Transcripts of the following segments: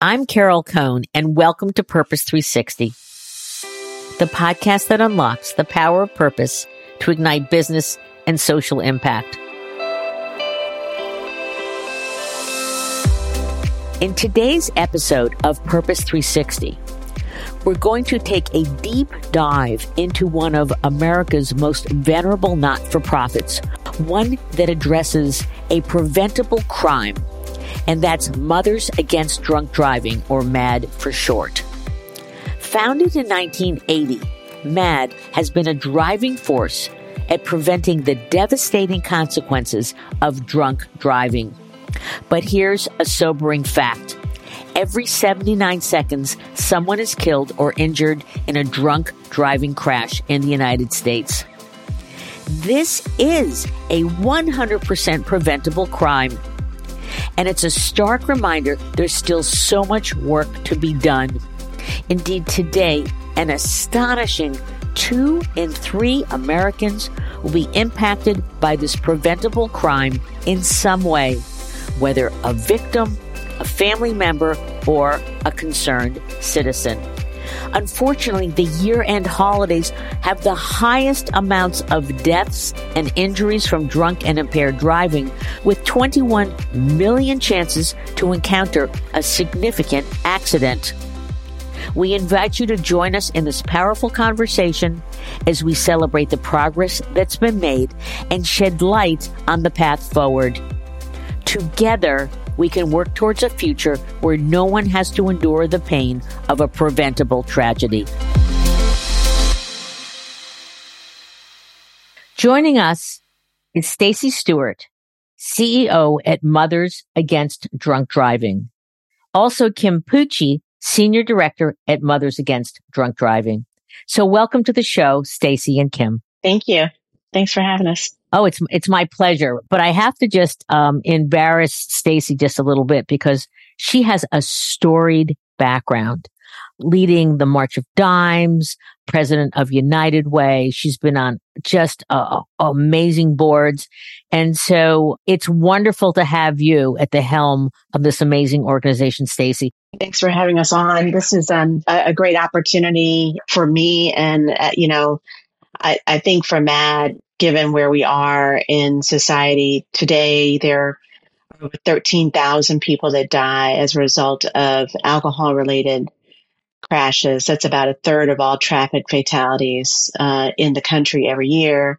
I'm Carol Cone, and welcome to Purpose 360, the podcast that unlocks the power of purpose to ignite business and social impact. In today's episode of Purpose 360, we're going to take a deep dive into one of America's most venerable not for profits, one that addresses a preventable crime and that's Mothers Against Drunk Driving, or MADD for short. Founded in 1980, MADD has been a driving force at preventing the devastating consequences of drunk driving. But here's a sobering fact. Every 79 seconds, someone is killed or injured in a drunk driving crash in the United States. This is a 100% preventable crime. And it's a stark reminder there's still so much work to be done. Indeed, today, an astonishing two in three Americans will be impacted by this preventable crime in some way, whether a victim, a family member, or a concerned citizen. Unfortunately, the year end holidays have the highest amounts of deaths and injuries from drunk and impaired driving, with 21 million chances to encounter a significant accident. We invite you to join us in this powerful conversation as we celebrate the progress that's been made and shed light on the path forward. Together, we can work towards a future where no one has to endure the pain of a preventable tragedy. Joining us is Stacey Stewart, CEO at Mothers Against Drunk Driving. Also Kim Pucci, Senior Director at Mothers Against Drunk Driving. So welcome to the show, Stacey and Kim. Thank you. Thanks for having us. Oh, it's it's my pleasure. But I have to just um, embarrass Stacey just a little bit because she has a storied background, leading the March of Dimes, president of United Way. She's been on just uh, amazing boards, and so it's wonderful to have you at the helm of this amazing organization, Stacey. Thanks for having us on. This is um, a, great opportunity for me, and uh, you know, I, I think for MADD given where we are in society today. There are over 13,000 people that die as a result of alcohol related crashes. That's about a third of all traffic fatalities uh, in the country every year.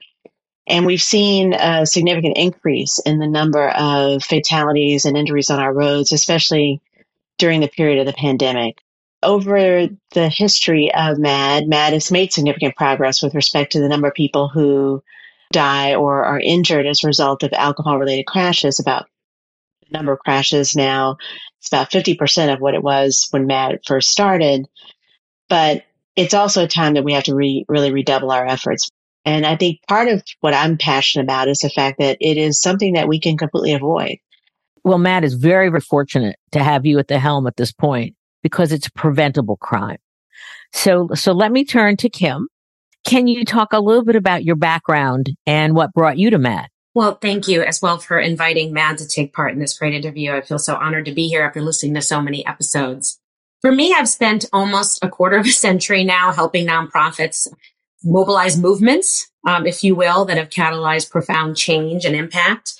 And we've seen a significant increase in the number of fatalities and injuries on our roads, especially during the period of the pandemic. Over the history of MADD, MADD has made significant progress with respect to the number of people who die or are injured as a result of alcohol related crashes. About the number of crashes now, it's about 50% of what it was when MADD first started. But it's also a time that we have to re- really redouble our efforts. And I think part of what I'm passionate about is the fact that it is something that we can completely avoid. Well, MADD is very, very fortunate to have you at the helm at this point because it's preventable crime. So, so let me turn to Kim can you talk a little bit about your background and what brought you to MADD? Well, thank you as well for inviting MADD to take part in this great interview. I feel so honored to be here after listening to so many episodes. For me, I've spent almost a quarter of a century now helping nonprofits mobilize movements, um, if you will, that have catalyzed profound change and impact.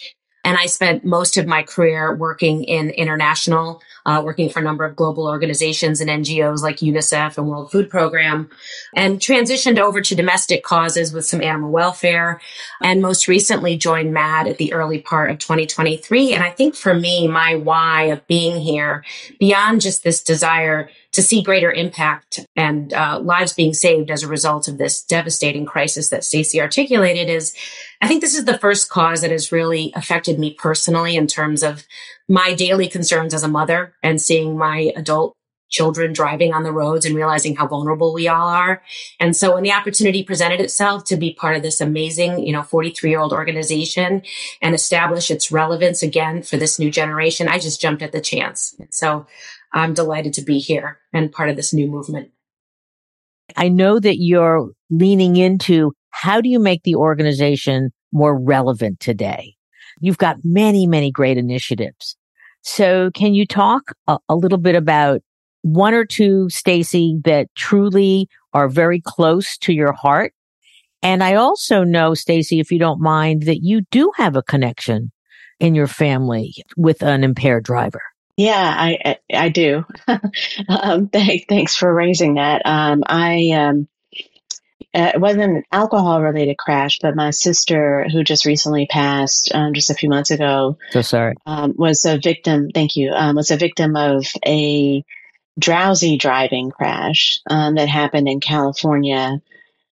And I spent most of my career working in international uh, working for a number of global organizations and NGOs like UNICEF and World Food Program, and transitioned over to domestic causes with some animal welfare, and most recently joined MADD at the early part of 2023. And I think for me, my why of being here, beyond just this desire to see greater impact and uh, lives being saved as a result of this devastating crisis that Stacey articulated is I think this is the first cause that has really affected me personally in terms of my daily concerns as a mother and seeing my adult children driving on the roads and realizing how vulnerable we all are. And so when the opportunity presented itself to be part of this amazing, you know, 43 year old organization and establish its relevance again for this new generation, I just jumped at the chance. So I'm delighted to be here and part of this new movement. I know that you're leaning into how do you make the organization more relevant today? You've got many, many great initiatives. So can you talk a, a little bit about one or two, Stacey, that truly are very close to your heart? And I also know, Stacey, if you don't mind, that you do have a connection in your family with an impaired driver. Yeah, I I, do. um, th- thanks for raising that. Um, I um, uh, it wasn't an alcohol related crash, but my sister, who just recently passed um, just a few months ago, so sorry, um, was a victim. Thank you. Um, was a victim of a drowsy driving crash um, that happened in California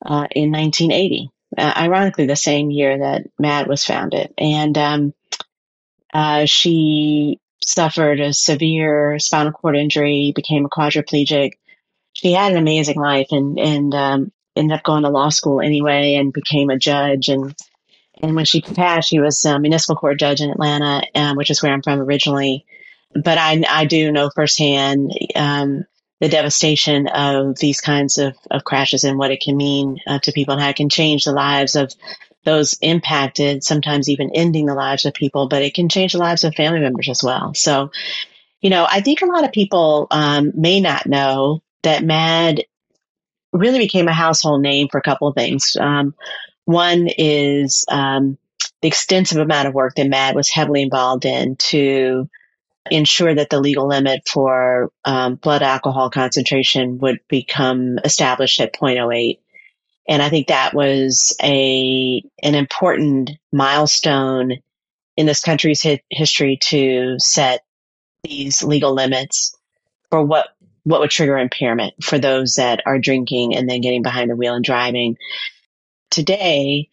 uh, in 1980. Uh, ironically, the same year that MADD was founded, and um, uh, she suffered a severe spinal cord injury, became a quadriplegic. She had an amazing life and, and, um, ended up going to law school anyway and became a judge. And, and when she passed, she was a municipal court judge in Atlanta, um, which is where I'm from originally. But I, I do know firsthand, um, the devastation of these kinds of, of crashes and what it can mean uh, to people and how it can change the lives of those impacted, sometimes even ending the lives of people, but it can change the lives of family members as well. So, you know, I think a lot of people um, may not know that MADD really became a household name for a couple of things. Um, one is um, the extensive amount of work that MADD was heavily involved in to ensure that the legal limit for um, blood alcohol concentration would become established at 0.08 and I think that was a, an important milestone in this country's hi- history to set these legal limits for what, what would trigger impairment for those that are drinking and then getting behind the wheel and driving. Today,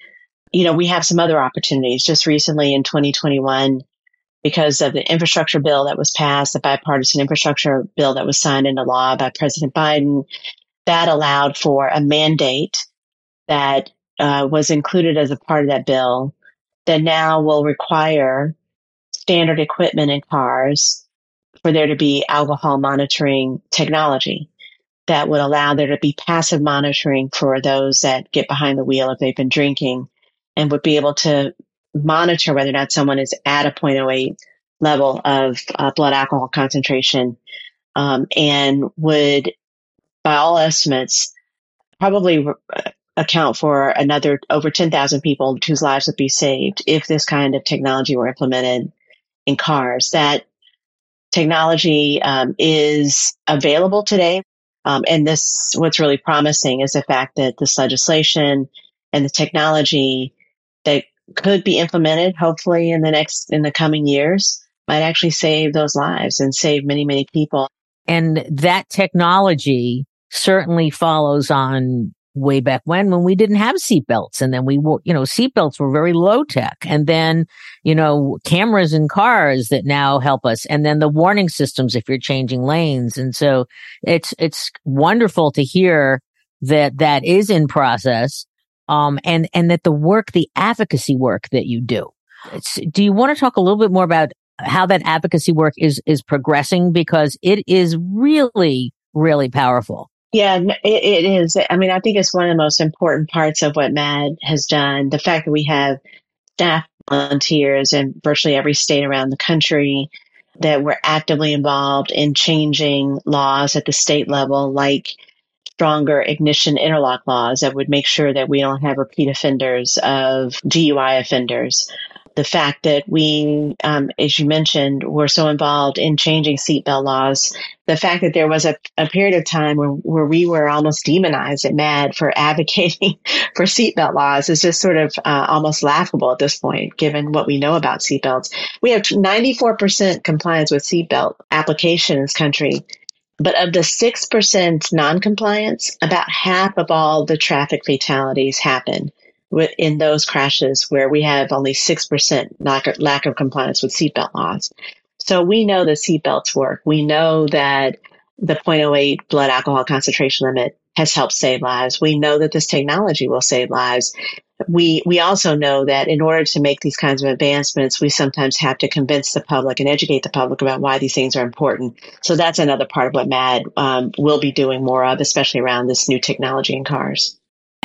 you know, we have some other opportunities. Just recently in 2021, because of the infrastructure bill that was passed, the bipartisan infrastructure bill that was signed into law by President Biden, that allowed for a mandate that uh, was included as a part of that bill that now will require standard equipment in cars for there to be alcohol monitoring technology that would allow there to be passive monitoring for those that get behind the wheel if they've been drinking and would be able to monitor whether or not someone is at a 0.08 level of uh, blood alcohol concentration um, and would, by all estimates, probably account for another over 10,000 people whose lives would be saved if this kind of technology were implemented in cars. That technology um, is available today. Um, and this, what's really promising is the fact that this legislation and the technology that could be implemented, hopefully in the next, in the coming years, might actually save those lives and save many, many people. And that technology certainly follows on way back when when we didn't have seatbelts and then we were you know seatbelts were very low tech. And then you know cameras in cars that now help us. And then the warning systems if you're changing lanes. And so it's it's wonderful to hear that that is in process um and and that the work the advocacy work that you do. It's, do you want to talk a little bit more about how that advocacy work is is progressing? Because it is really really powerful yeah, it, it is. I mean, I think it's one of the most important parts of what MADD has done. The fact that we have staff volunteers in virtually every state around the country that were actively involved in changing laws at the state level, like stronger ignition interlock laws that would make sure that we don't have repeat offenders of DUI offenders the fact that we, um, as you mentioned, were so involved in changing seatbelt laws, the fact that there was a, a period of time where, where we were almost demonized and MADD for advocating for seatbelt laws is just sort of uh, almost laughable at this point, given what we know about seatbelts. We have 94% compliance with seatbelt application in this country. But of the 6% non-compliance, about half of all the traffic fatalities happen in those crashes where we have only 6% lack of, compliance with seatbelt laws. So we know that seatbelts work. We know that the 0.08 blood alcohol concentration limit has helped save lives. We know that this technology will save lives. We, we also know that in order to make these kinds of advancements, we sometimes have to convince the public and educate the public about why these things are important. So that's another part of what MADD um, will be doing more of, especially around this new technology in cars.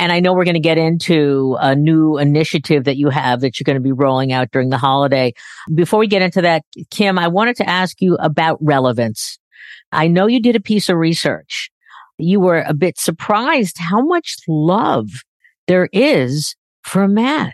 And I know we're going to get into a new initiative that you have that you're going to be rolling out during the holiday. Before we get into that, Kim, I wanted to ask you about relevance. I know you did a piece of research. You were a bit surprised how much love there is for MADD.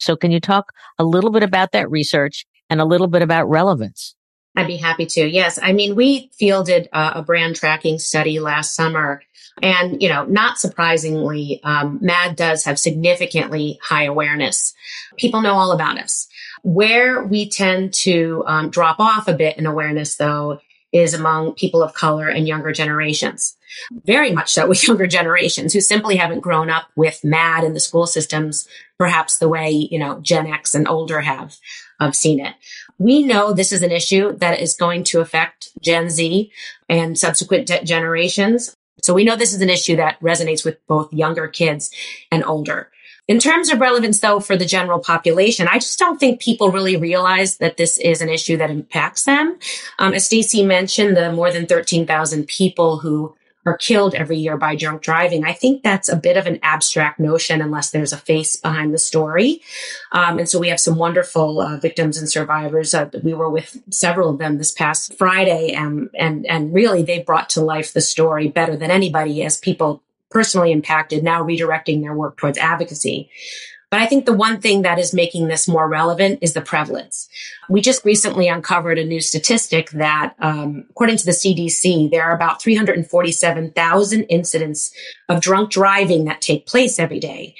So can you talk a little bit about that research and a little bit about relevance? I'd be happy to. Yes. I mean, we fielded uh, a brand tracking study last summer and, you know, not surprisingly, um, MADD does have significantly high awareness. People know all about us. Where we tend to um, drop off a bit in awareness, though, is among people of color and younger generations. Very much so with younger generations who simply haven't grown up with MADD in the school systems, perhaps the way, you know, Gen X and older have, have seen it. We know this is an issue that is going to affect Gen Z and subsequent de- generations. So we know this is an issue that resonates with both younger kids and older. In terms of relevance, though, for the general population, I just don't think people really realize that this is an issue that impacts them. Um, as Stacey mentioned, the more than 13,000 people who are killed every year by drunk driving. I think that's a bit of an abstract notion unless there's a face behind the story. Um, and so we have some wonderful uh, victims and survivors. Uh, we were with several of them this past Friday, and and and really they brought to life the story better than anybody as people personally impacted now redirecting their work towards advocacy. But I think the one thing that is making this more relevant is the prevalence. We just recently uncovered a new statistic that, um, according to the CDC, there are about 347,000 incidents of drunk driving that take place every day.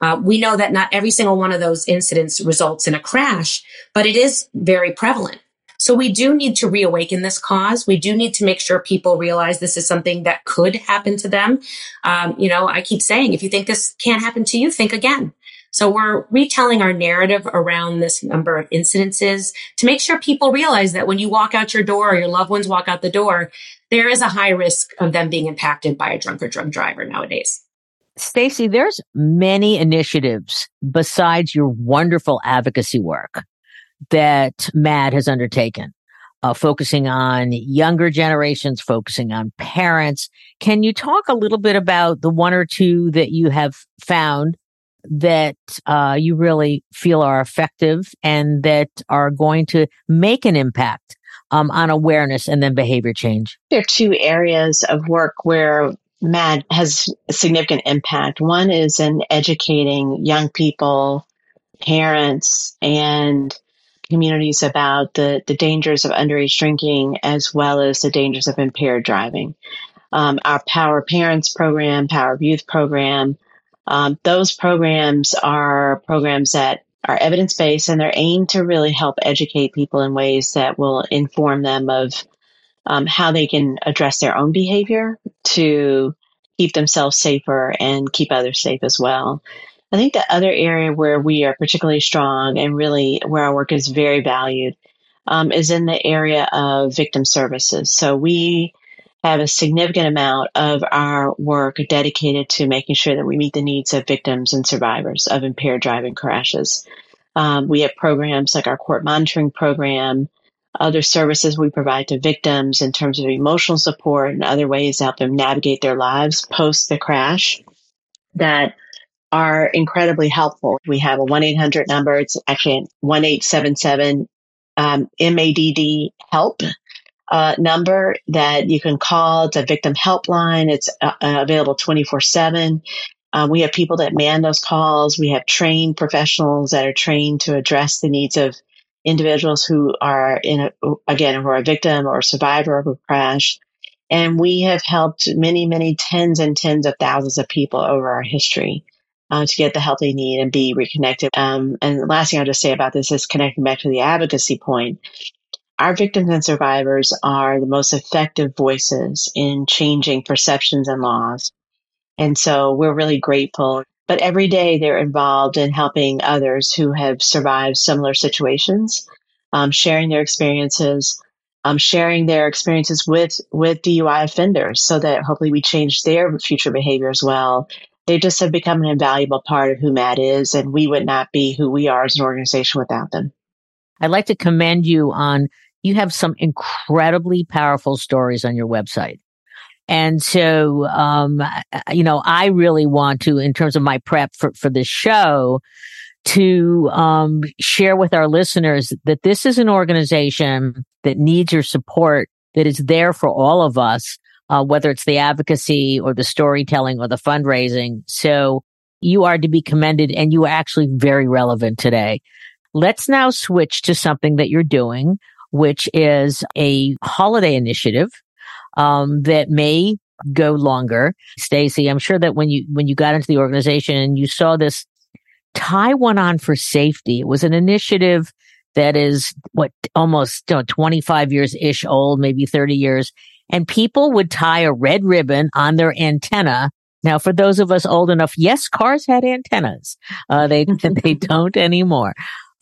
Uh, we know that not every single one of those incidents results in a crash, but it is very prevalent. So we do need to reawaken this cause. We do need to make sure people realize this is something that could happen to them. Um, you know, I keep saying, if you think this can't happen to you, think again. So we're retelling our narrative around this number of incidences to make sure people realize that when you walk out your door or your loved ones walk out the door, there is a high risk of them being impacted by a drunk or drug driver nowadays. Stacey, there's many initiatives besides your wonderful advocacy work that MADD has undertaken. Uh, focusing on younger generations, focusing on parents. Can you talk a little bit about the one or two that you have found that uh, you really feel are effective and that are going to make an impact um, on awareness and then behavior change? There are two areas of work where MADD has a significant impact. One is in educating young people, parents, and communities about the, the dangers of underage drinking as well as the dangers of impaired driving. Um, our Power Parents program, Power Youth program, um, those programs are programs that are evidence based and they're aimed to really help educate people in ways that will inform them of um, how they can address their own behavior to keep themselves safer and keep others safe as well. I think the other area where we are particularly strong and really where our work is very valued um, is in the area of victim services. So we have a significant amount of our work dedicated to making sure that we meet the needs of victims and survivors of impaired driving crashes. Um, we have programs like our court monitoring program, other services we provide to victims in terms of emotional support and other ways to help them navigate their lives post the crash that are incredibly helpful. We have a 1-800 number. It's actually 1-877 um, MADD help uh, number that you can call. It's a victim helpline. It's uh, uh available 24 7. Uh, we have people that man those calls. We have trained professionals that are trained to address the needs of individuals who are in a, again, who are a victim or a survivor of a crash. And we have helped many, many tens and tens of thousands of people over our history. Uh, to get the help they need and be reconnected. Um, and the last thing I'll just say about this is connecting back to the advocacy point our victims and survivors are the most effective voices in changing perceptions and laws. And so we're really grateful. But every day they're involved in helping others who have survived similar situations, um, sharing their experiences, um, sharing their experiences with, with DUI offenders so that hopefully we change their future behavior as well. They just have become an invaluable part of who MADD is, and we would not be who we are as an organization without them. I'd like to commend you on you have some incredibly powerful stories on your website. And so, um, you know, I really want to, in terms of my prep for, for this show, to um, share with our listeners that this is an organization that needs your support, that is there for all of us, uh, whether it's the advocacy or the storytelling or the fundraising. So you are to be commended and you are actually very relevant today. Let's now switch to something that you're doing, which is a holiday initiative um, that may go longer. Stacey, I'm sure that when you when you got into the organization and you saw this tie one on for safety, it was an initiative that is what almost you know, 25 years ish old, maybe 30 years. And people would tie a red ribbon on their antenna. Now, for those of us old enough, yes, cars had antennas. Uh, they, they don't anymore.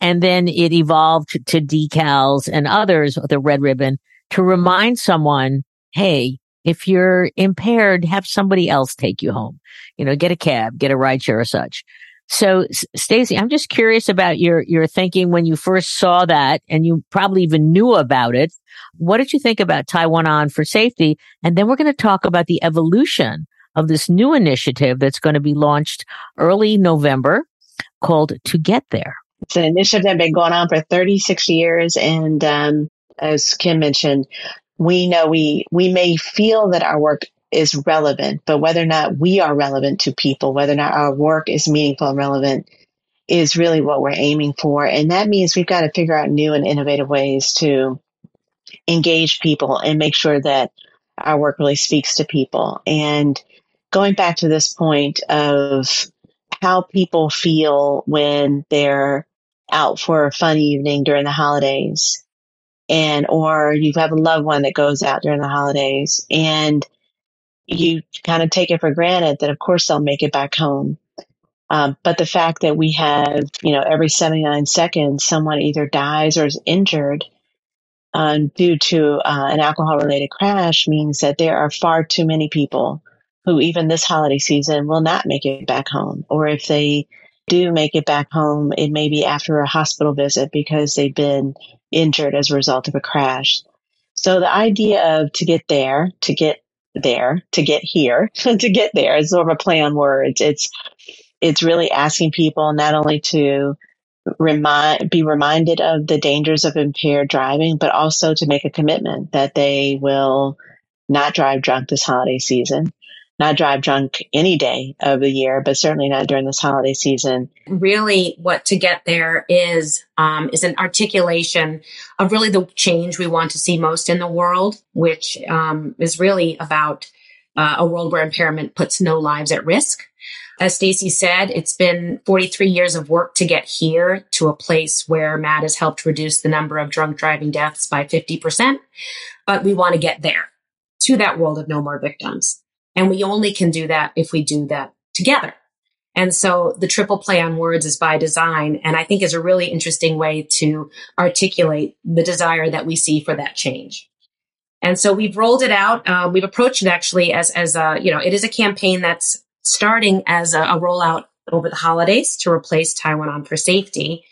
And then it evolved to decals and others the red ribbon to remind someone, Hey, if you're impaired, have somebody else take you home. You know, get a cab, get a ride share or such. So, Stacey, I'm just curious about your your thinking when you first saw that, and you probably even knew about it. What did you think about One On for safety? And then we're going to talk about the evolution of this new initiative that's going to be launched early November called To Get There. It's an initiative that's been going on for 36 years, and um, as Kim mentioned, we know we we may feel that our work is relevant, but whether or not we are relevant to people, whether or not our work is meaningful and relevant is really what we're aiming for. And that means we've got to figure out new and innovative ways to engage people and make sure that our work really speaks to people. And going back to this point of how people feel when they're out for a fun evening during the holidays and or you have a loved one that goes out during the holidays and you kind of take it for granted that of course they'll make it back home. Um, but the fact that we have, you know, every 79 seconds, someone either dies or is injured um, due to uh, an alcohol related crash means that there are far too many people who, even this holiday season, will not make it back home. Or if they do make it back home, it may be after a hospital visit because they've been injured as a result of a crash. So the idea of to get there, to get there to get here to get there is sort of a play on words it's it's really asking people not only to remind be reminded of the dangers of impaired driving but also to make a commitment that they will not drive drunk this holiday season not drive drunk any day of the year, but certainly not during this holiday season. Really, what to get there is um, is an articulation of really the change we want to see most in the world, which um, is really about uh, a world where impairment puts no lives at risk. As Stacey said, it's been 43 years of work to get here to a place where MADD has helped reduce the number of drunk driving deaths by 50%. But we want to get there to that world of no more victims. And we only can do that if we do that together. And so the triple play on words is by design. And I think is a really interesting way to articulate the desire that we see for that change. And so we've rolled it out. Uh, we've approached it actually as, as a, you know, it is a campaign that's starting as a, a rollout over the holidays to replace Tie One On for safety.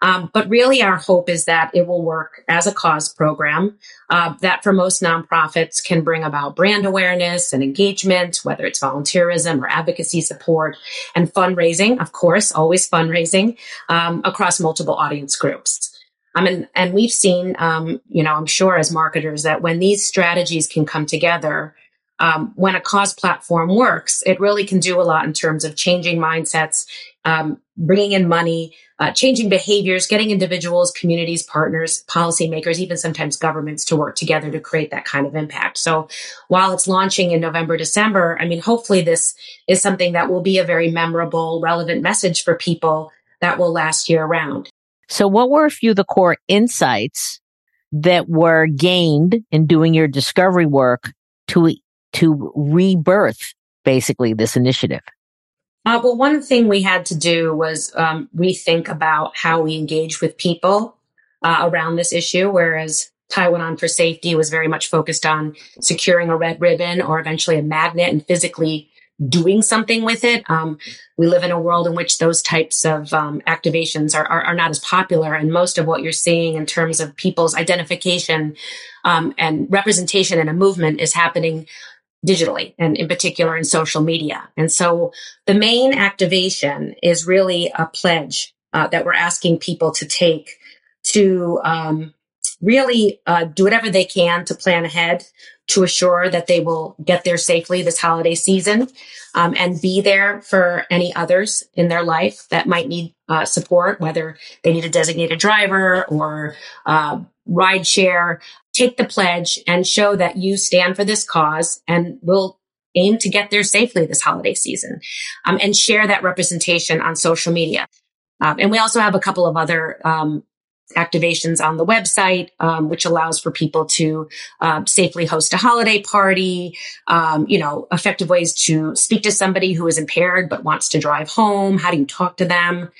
Um, but really, our hope is that it will work as a cause program uh, that for most nonprofits can bring about brand awareness and engagement, whether it's volunteerism or advocacy support and fundraising, of course, always fundraising um, across multiple audience groups. I mean, and we've seen, um, you know, I'm sure as marketers that when these strategies can come together, um, when a cause platform works, it really can do a lot in terms of changing mindsets, um, bringing in money, uh, changing behaviors, getting individuals, communities, partners, policymakers, even sometimes governments to work together to create that kind of impact. So while it's launching in November, December, I mean, hopefully this is something that will be a very memorable, relevant message for people that will last year round. So what were a few of the core insights that were gained in doing your discovery work to, to rebirth basically this initiative? Uh, well, one thing we had to do was um, rethink about how we engage with people uh, around this issue, whereas One On for Safety was very much focused on securing a red ribbon or eventually a magnet and physically doing something with it. Um, we live in a world in which those types of um, activations are, are, are, not as popular. And most of what you're seeing in terms of people's identification um, and representation in a movement is happening digitally and in particular in social media. And so the main activation is really a pledge uh, that we're asking people to take to um, really uh, do whatever they can to plan ahead to assure that they will get there safely this holiday season um, and be there for any others in their life that might need uh, support, whether they need a designated driver or uh, ride share. Take the pledge and show that you stand for this cause and will aim to get there safely this holiday season um, and share that representation on social media. Um, and we also have a couple of other um, activations on the website, um, which allows for people to uh, safely host a holiday party. Um, you know, effective ways to speak to somebody who is impaired but wants to drive home. How do you talk to them?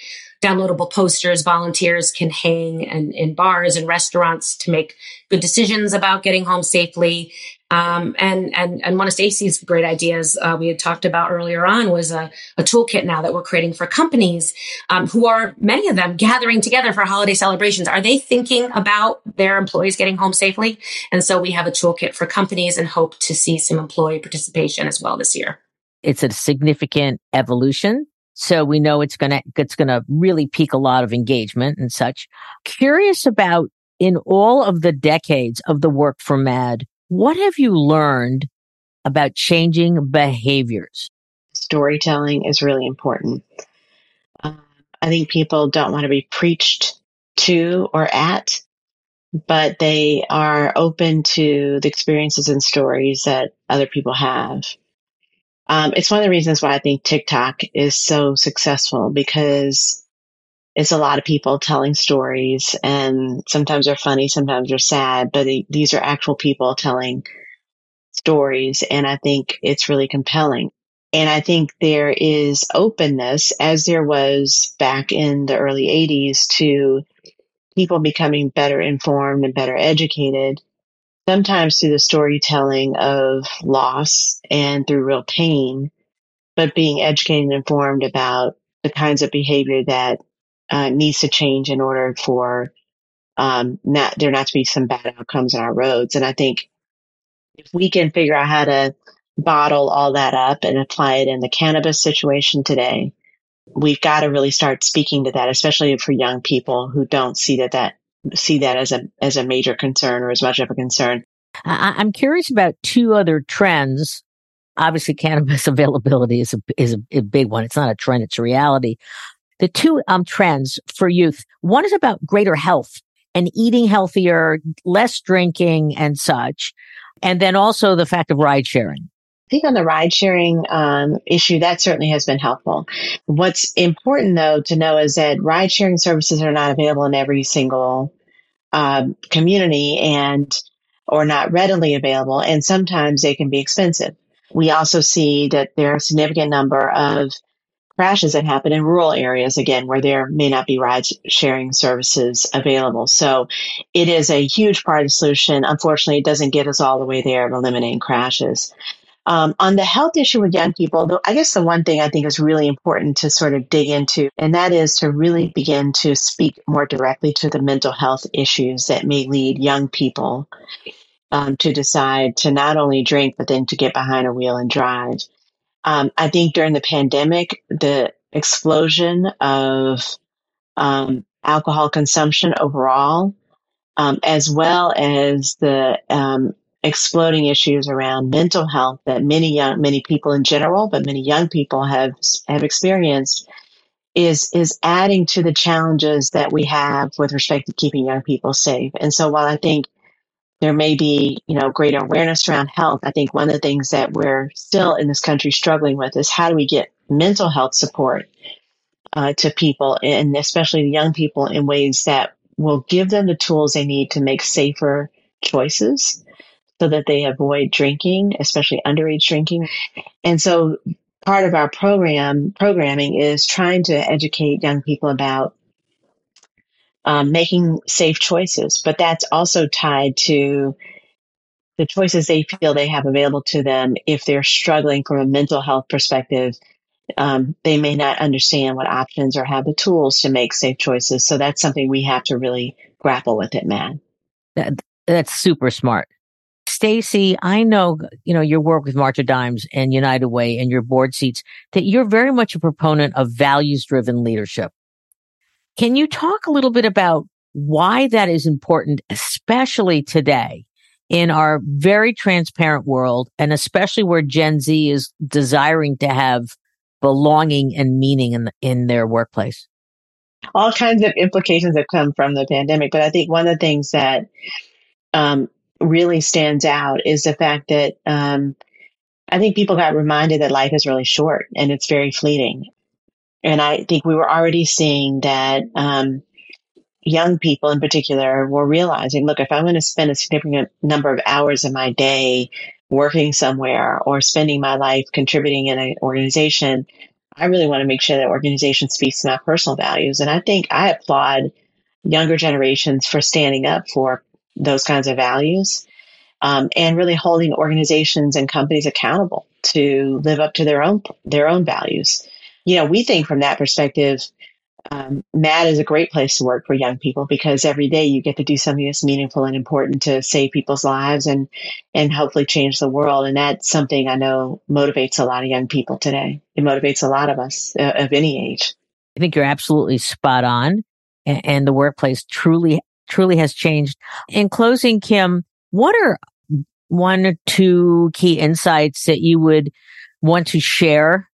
Downloadable posters volunteers can hang in, in bars and restaurants to make good decisions about getting home safely. Um, and, and, and one of Stacey's great ideas, uh, we had talked about earlier on was a, a toolkit now that we're creating for companies, um, who are many of them gathering together for holiday celebrations. Are they thinking about their employees getting home safely? And so we have a toolkit for companies and hope to see some employee participation as well this year. It's a significant evolution so we know it's going to, it's going to really pique a lot of engagement and such. Curious about in all of the decades of the work for MADD, what have you learned about changing behaviors? Storytelling is really important. Uh, I think people don't want to be preached to or at, but they are open to the experiences and stories that other people have. Um, it's one of the reasons why I think TikTok is so successful because it's a lot of people telling stories and sometimes they're funny, sometimes they're sad, but these are actual people telling stories. And I think it's really compelling. And I think there is openness as there was back in the early 80s to people becoming better informed and better educated sometimes through the storytelling of loss and through real pain, but being educated and informed about the kinds of behavior that uh, needs to change in order for um, not there not to be some bad outcomes on our roads. And I think if we can figure out how to bottle all that up and apply it in the cannabis situation today, we've got to really start speaking to that, especially for young people who don't see that that see that as a as a major concern or as much of a concern. I, I'm curious about two other trends. Obviously, cannabis availability is a is a, a big one. It's not a trend; it's a reality. The two um, trends for youth. One is about greater health and eating healthier, less drinking, and such. And then also the fact of ride sharing. I think on the ride sharing um, issue, that certainly has been helpful. What's important though to know is that ride sharing services are not available in every single um, community and or not readily available, and sometimes they can be expensive. We also see that there are a significant number of crashes that happen in rural areas again where there may not be ride sharing services available. So it is a huge part of the solution. Unfortunately, it doesn't get us all the way there of eliminating crashes. Um, on the health issue with young people, though, I guess the one thing I think is really important to sort of dig into, and that is to really begin to speak more directly to the mental health issues that may lead young people um, to decide to not only drink, but then to get behind a wheel and drive. Um, I think during the pandemic, the explosion of um, alcohol consumption overall, um, as well as the um, exploding issues around mental health that many young, many people in general, but many young people have have experienced, is is adding to the challenges that we have with respect to keeping young people safe. And so, while I think there may be, you know, greater awareness around health, I think one of the things that we're still in this country struggling with is how do we get mental health support uh, to people, and especially young people, in ways that will give them the tools they need to make safer choices so that they avoid drinking, especially underage drinking. And so part of our program programming is trying to educate young people about um, making safe choices, but that's also tied to the choices they feel they have available to them if they're struggling from a mental health perspective. Um, they may not understand what options or have the tools to make safe choices. So that's something we have to really grapple with it, man. That, that's super smart Stacey, I know, you know, your work with March of Dimes and United Way and your board seats that you're very much a proponent of values driven leadership. Can you talk a little bit about why that is important, especially today in our very transparent world and especially where Gen Z is desiring to have belonging and meaning in, in their workplace? All kinds of implications have come from the pandemic, but I think one of the things that um, really stands out is the fact that um, I think people got reminded that life is really short and it's very fleeting. And I think we were already seeing that um, young people in particular were realizing, look, if I'm going to spend a significant number of hours in my day working somewhere or spending my life contributing in an organization, I really want to make sure that organization speaks to my personal values. And I think I applaud younger generations for standing up for those kinds of values um, and really holding organizations and companies accountable to live up to their own their own values. You know, we think from that perspective, um, MADD is a great place to work for young people because every day you get to do something that's meaningful and important to save people's lives and and hopefully change the world. And that's something I know motivates a lot of young people today. It motivates a lot of us uh, of any age. I think you're absolutely spot on, and the workplace truly truly has changed. In closing, Kim, what are one or two key insights that you would want to share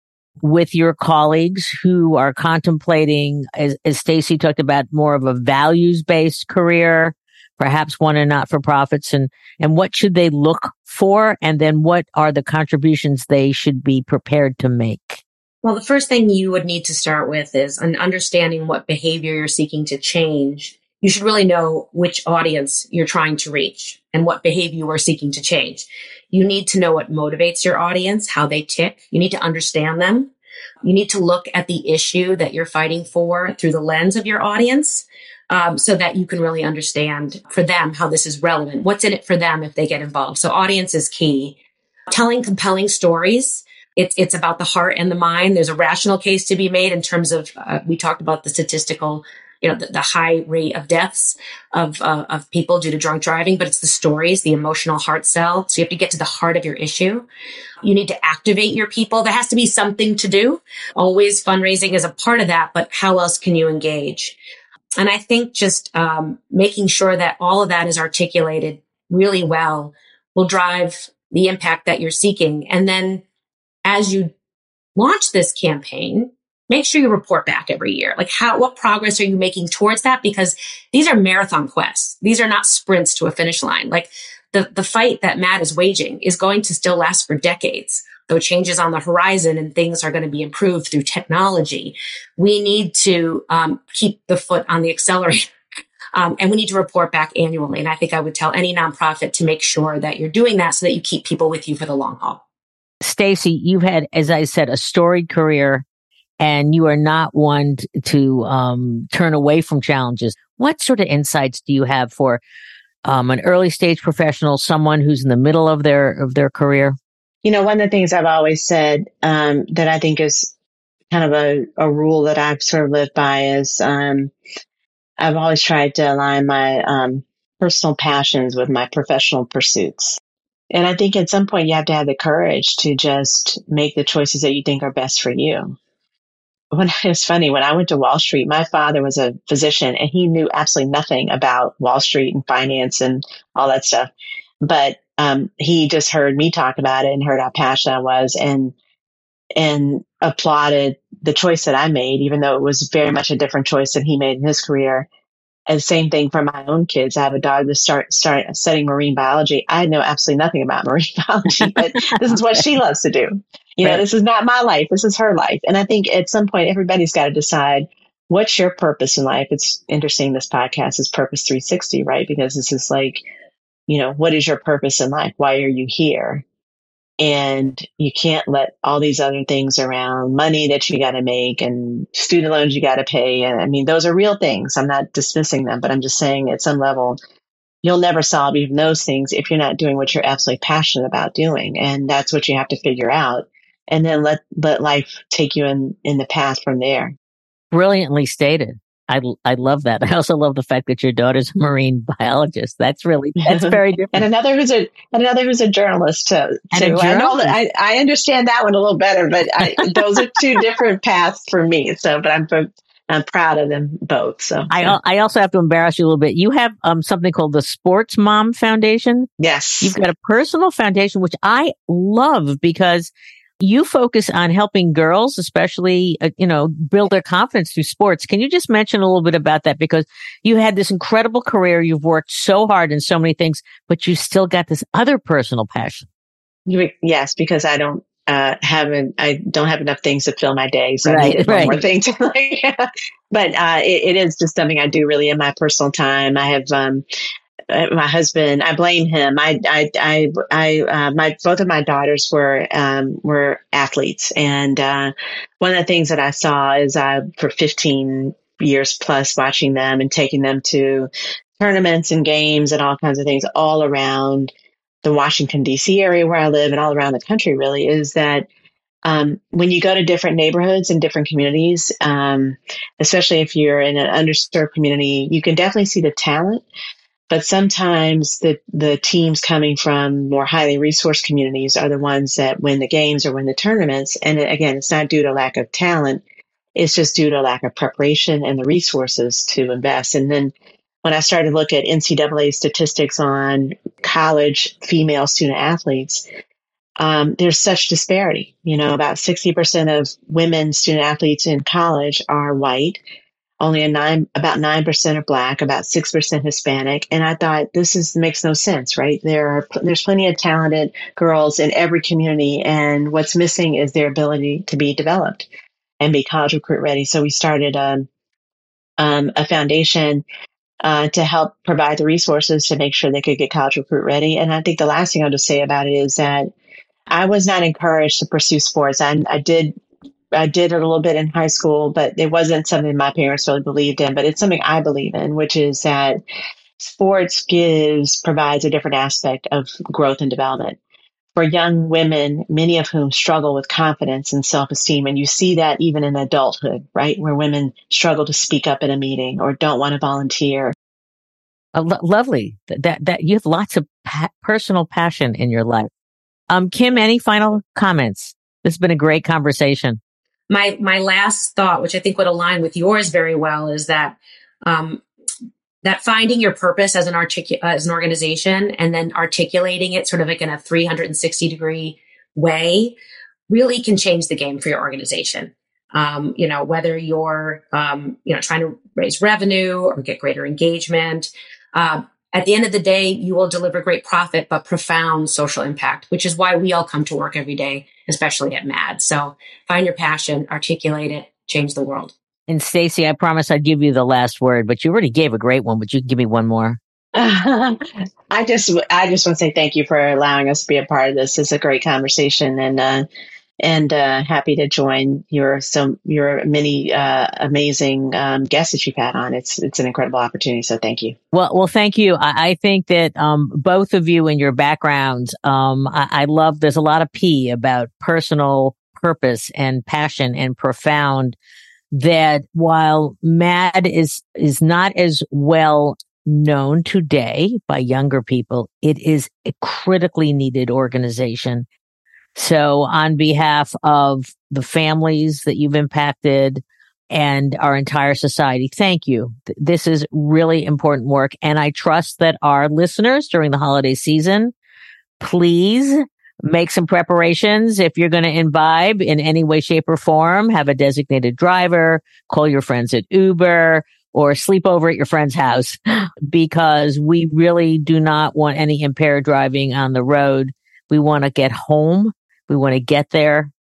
with your colleagues who are contemplating, as, as Stacey talked about, more of a values based career, perhaps one in not for profits and, and what should they look for? And then what are the contributions they should be prepared to make? Well, the first thing you would need to start with is an understanding what behavior you're seeking to change. You should really know which audience you're trying to reach and what behavior you are seeking to change. You need to know what motivates your audience, how they tick. You need to understand them. You need to look at the issue that you're fighting for through the lens of your audience. Um, so that you can really understand for them how this is relevant. What's in it for them if they get involved? So audience is key. Telling compelling stories. It's, it's about the heart and the mind. There's a rational case to be made in terms of, uh, we talked about the statistical you know, the, the high rate of deaths of, uh, of people due to drunk driving, but it's the stories, the emotional heart cell. So you have to get to the heart of your issue. You need to activate your people. There has to be something to do. Always fundraising is a part of that, but how else can you engage? And I think just um, making sure that all of that is articulated really well will drive the impact that you're seeking. And then as you launch this campaign, make sure you report back every year. Like how, what progress are you making towards that? Because these are marathon quests. These are not sprints to a finish line. Like the, the fight that MADD is waging is going to still last for decades. Though changes on the horizon and things are going to be improved through technology, we need to um, keep the foot on the accelerator. Um, and we need to report back annually. And I think I would tell any nonprofit to make sure that you're doing that so that you keep people with you for the long haul. Stacey, you've had, as I said, a storied career and you are not one to um, turn away from challenges. What sort of insights do you have for um, an early stage professional, someone who's in the middle of their of their career? You know, one of the things I've always said um, that I think is kind of a, a rule that I've sort of lived by is um, I've always tried to align my um, personal passions with my professional pursuits. And I think at some point you have to have the courage to just make the choices that you think are best for you when it was funny when I went to Wall Street, my father was a physician and he knew absolutely nothing about Wall Street and finance and all that stuff. But um, he just heard me talk about it and heard how passionate I was and and applauded the choice that I made, even though it was very much a different choice than he made in his career. And same thing for my own kids. I have a daughter that start start studying marine biology. I know absolutely nothing about marine biology, but this is what she loves to do. You know, this is not my life. This is her life. And I think at some point, everybody's got to decide what's your purpose in life. It's interesting. This podcast is Purpose 360, right? Because this is like, you know, what is your purpose in life? Why are you here? And you can't let all these other things around money that you got to make and student loans you got to pay. And I mean, those are real things. I'm not dismissing them, but I'm just saying at some level, you'll never solve even those things if you're not doing what you're absolutely passionate about doing. And that's what you have to figure out and then let let life take you in in the path from there brilliantly stated I, I love that. I also love the fact that your daughter's a marine biologist. That's really, that's very different. and another who's a, another who's a journalist too. too. I know that I, I understand that one a little better, but I, those are two different paths for me. So, but I'm, I'm proud of them both. So I, I also have to embarrass you a little bit. You have um, something called the Sports Mom Foundation. Yes. You've got a personal foundation, which I love because you focus on helping girls, especially, uh, you know, build their confidence through sports. Can you just mention a little bit about that? Because you had this incredible career. You've worked so hard in so many things, but you still got this other personal passion. Yes, because I don't uh, haven't I don't have enough things to fill my day, so right, I right. more things. but uh, it, it is just something I do really in my personal time. I have um, my husband. I blame him. I I I, I uh, my both of my daughters were um, were athletes, and uh, one of the things that I saw is I for 15 years plus watching them and taking them to tournaments and games and all kinds of things all around the Washington D.C. area where I live and all around the country really is that um, when you go to different neighborhoods and different communities, um, especially if you're in an underserved community, you can definitely see the talent. But sometimes the, the teams coming from more highly resourced communities are the ones that win the games or win the tournaments. And again, it's not due to lack of talent. It's just due to lack of preparation and the resources to invest. And then when I started to look at NCAA statistics on college female student athletes, um, there's such disparity. You know, about 60% of women student athletes in college are white. Only a nine, about 9% are black, about 6% Hispanic. And I thought this is, makes no sense, right? There are, there's plenty of talented girls in every community. And what's missing is their ability to be developed and be college recruit ready. So we started, um, um, a foundation uh, to help provide the resources to make sure they could get college recruit ready. And I think the last thing I'll just say about it is that I was not encouraged to pursue sports. I, I did I did it a little bit in high school, but it wasn't something my parents really believed in. But it's something I believe in, which is that sports gives provides a different aspect of growth and development for young women, many of whom struggle with confidence and self esteem. And you see that even in adulthood, right? Where women struggle to speak up in a meeting or don't want to volunteer. Uh, lo- lovely. That, that you have lots of pa- personal passion in your life. Um, Kim, any final comments? This has been a great conversation. My, my last thought, which I think would align with yours very well is that, um, that finding your purpose as an articu- as an organization and then articulating it sort of like in a 360 degree way really can change the game for your organization. Um, you know, whether you're, um, you know, trying to raise revenue or get greater engagement, uh, at the end of the day, you will deliver great profit, but profound social impact, which is why we all come to work every day, especially at MADD. So find your passion, articulate it, change the world. And Stacey, I promise I'd give you the last word, but you already gave a great one, but you can give me one more. I just, I just want to say thank you for allowing us to be a part of this. It's a great conversation and, uh, and uh, happy to join your so your many uh, amazing um, guests that you've had on. It's it's an incredible opportunity. So thank you. Well, well, thank you. I, I think that um, both of you and your backgrounds, um, I, I love. There's a lot of P about personal purpose and passion and profound. That while MADD is is not as well known today by younger people, it is a critically needed organization so on behalf of the families that you've impacted and our entire society, thank you. This is really important work. And I trust that our listeners during the holiday season, please make some preparations. If you're going to imbibe in any way, shape or form, have a designated driver, call your friends at Uber or sleep over at your friend's house because we really do not want any impaired driving on the road. We want to get home we want to get there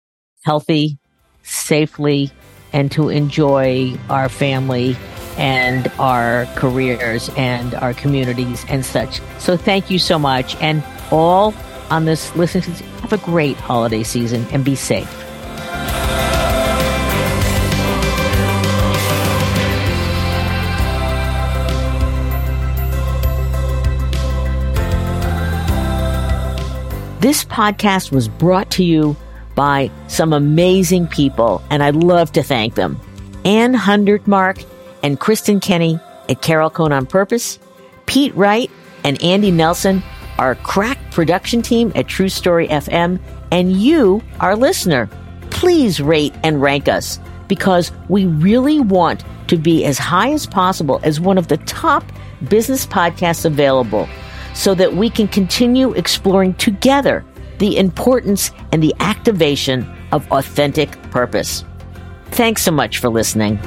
healthy, safely, and to enjoy our family and our careers and our communities and such. So thank you so much. And all on this listening, have a great holiday season and be safe. This podcast was brought to you by some amazing people, and I'd love to thank them. Ann Hundertmark and Kristen Kenny at Carol Cone on Purpose, Pete Wright and Andy Nelson, our crack production team at True Story FM, and you, our listener. Please rate and rank us because we really want to be as high as possible as one of the top business podcasts available so that we can continue exploring together the importance and the activation of authentic purpose. Thanks so much for listening.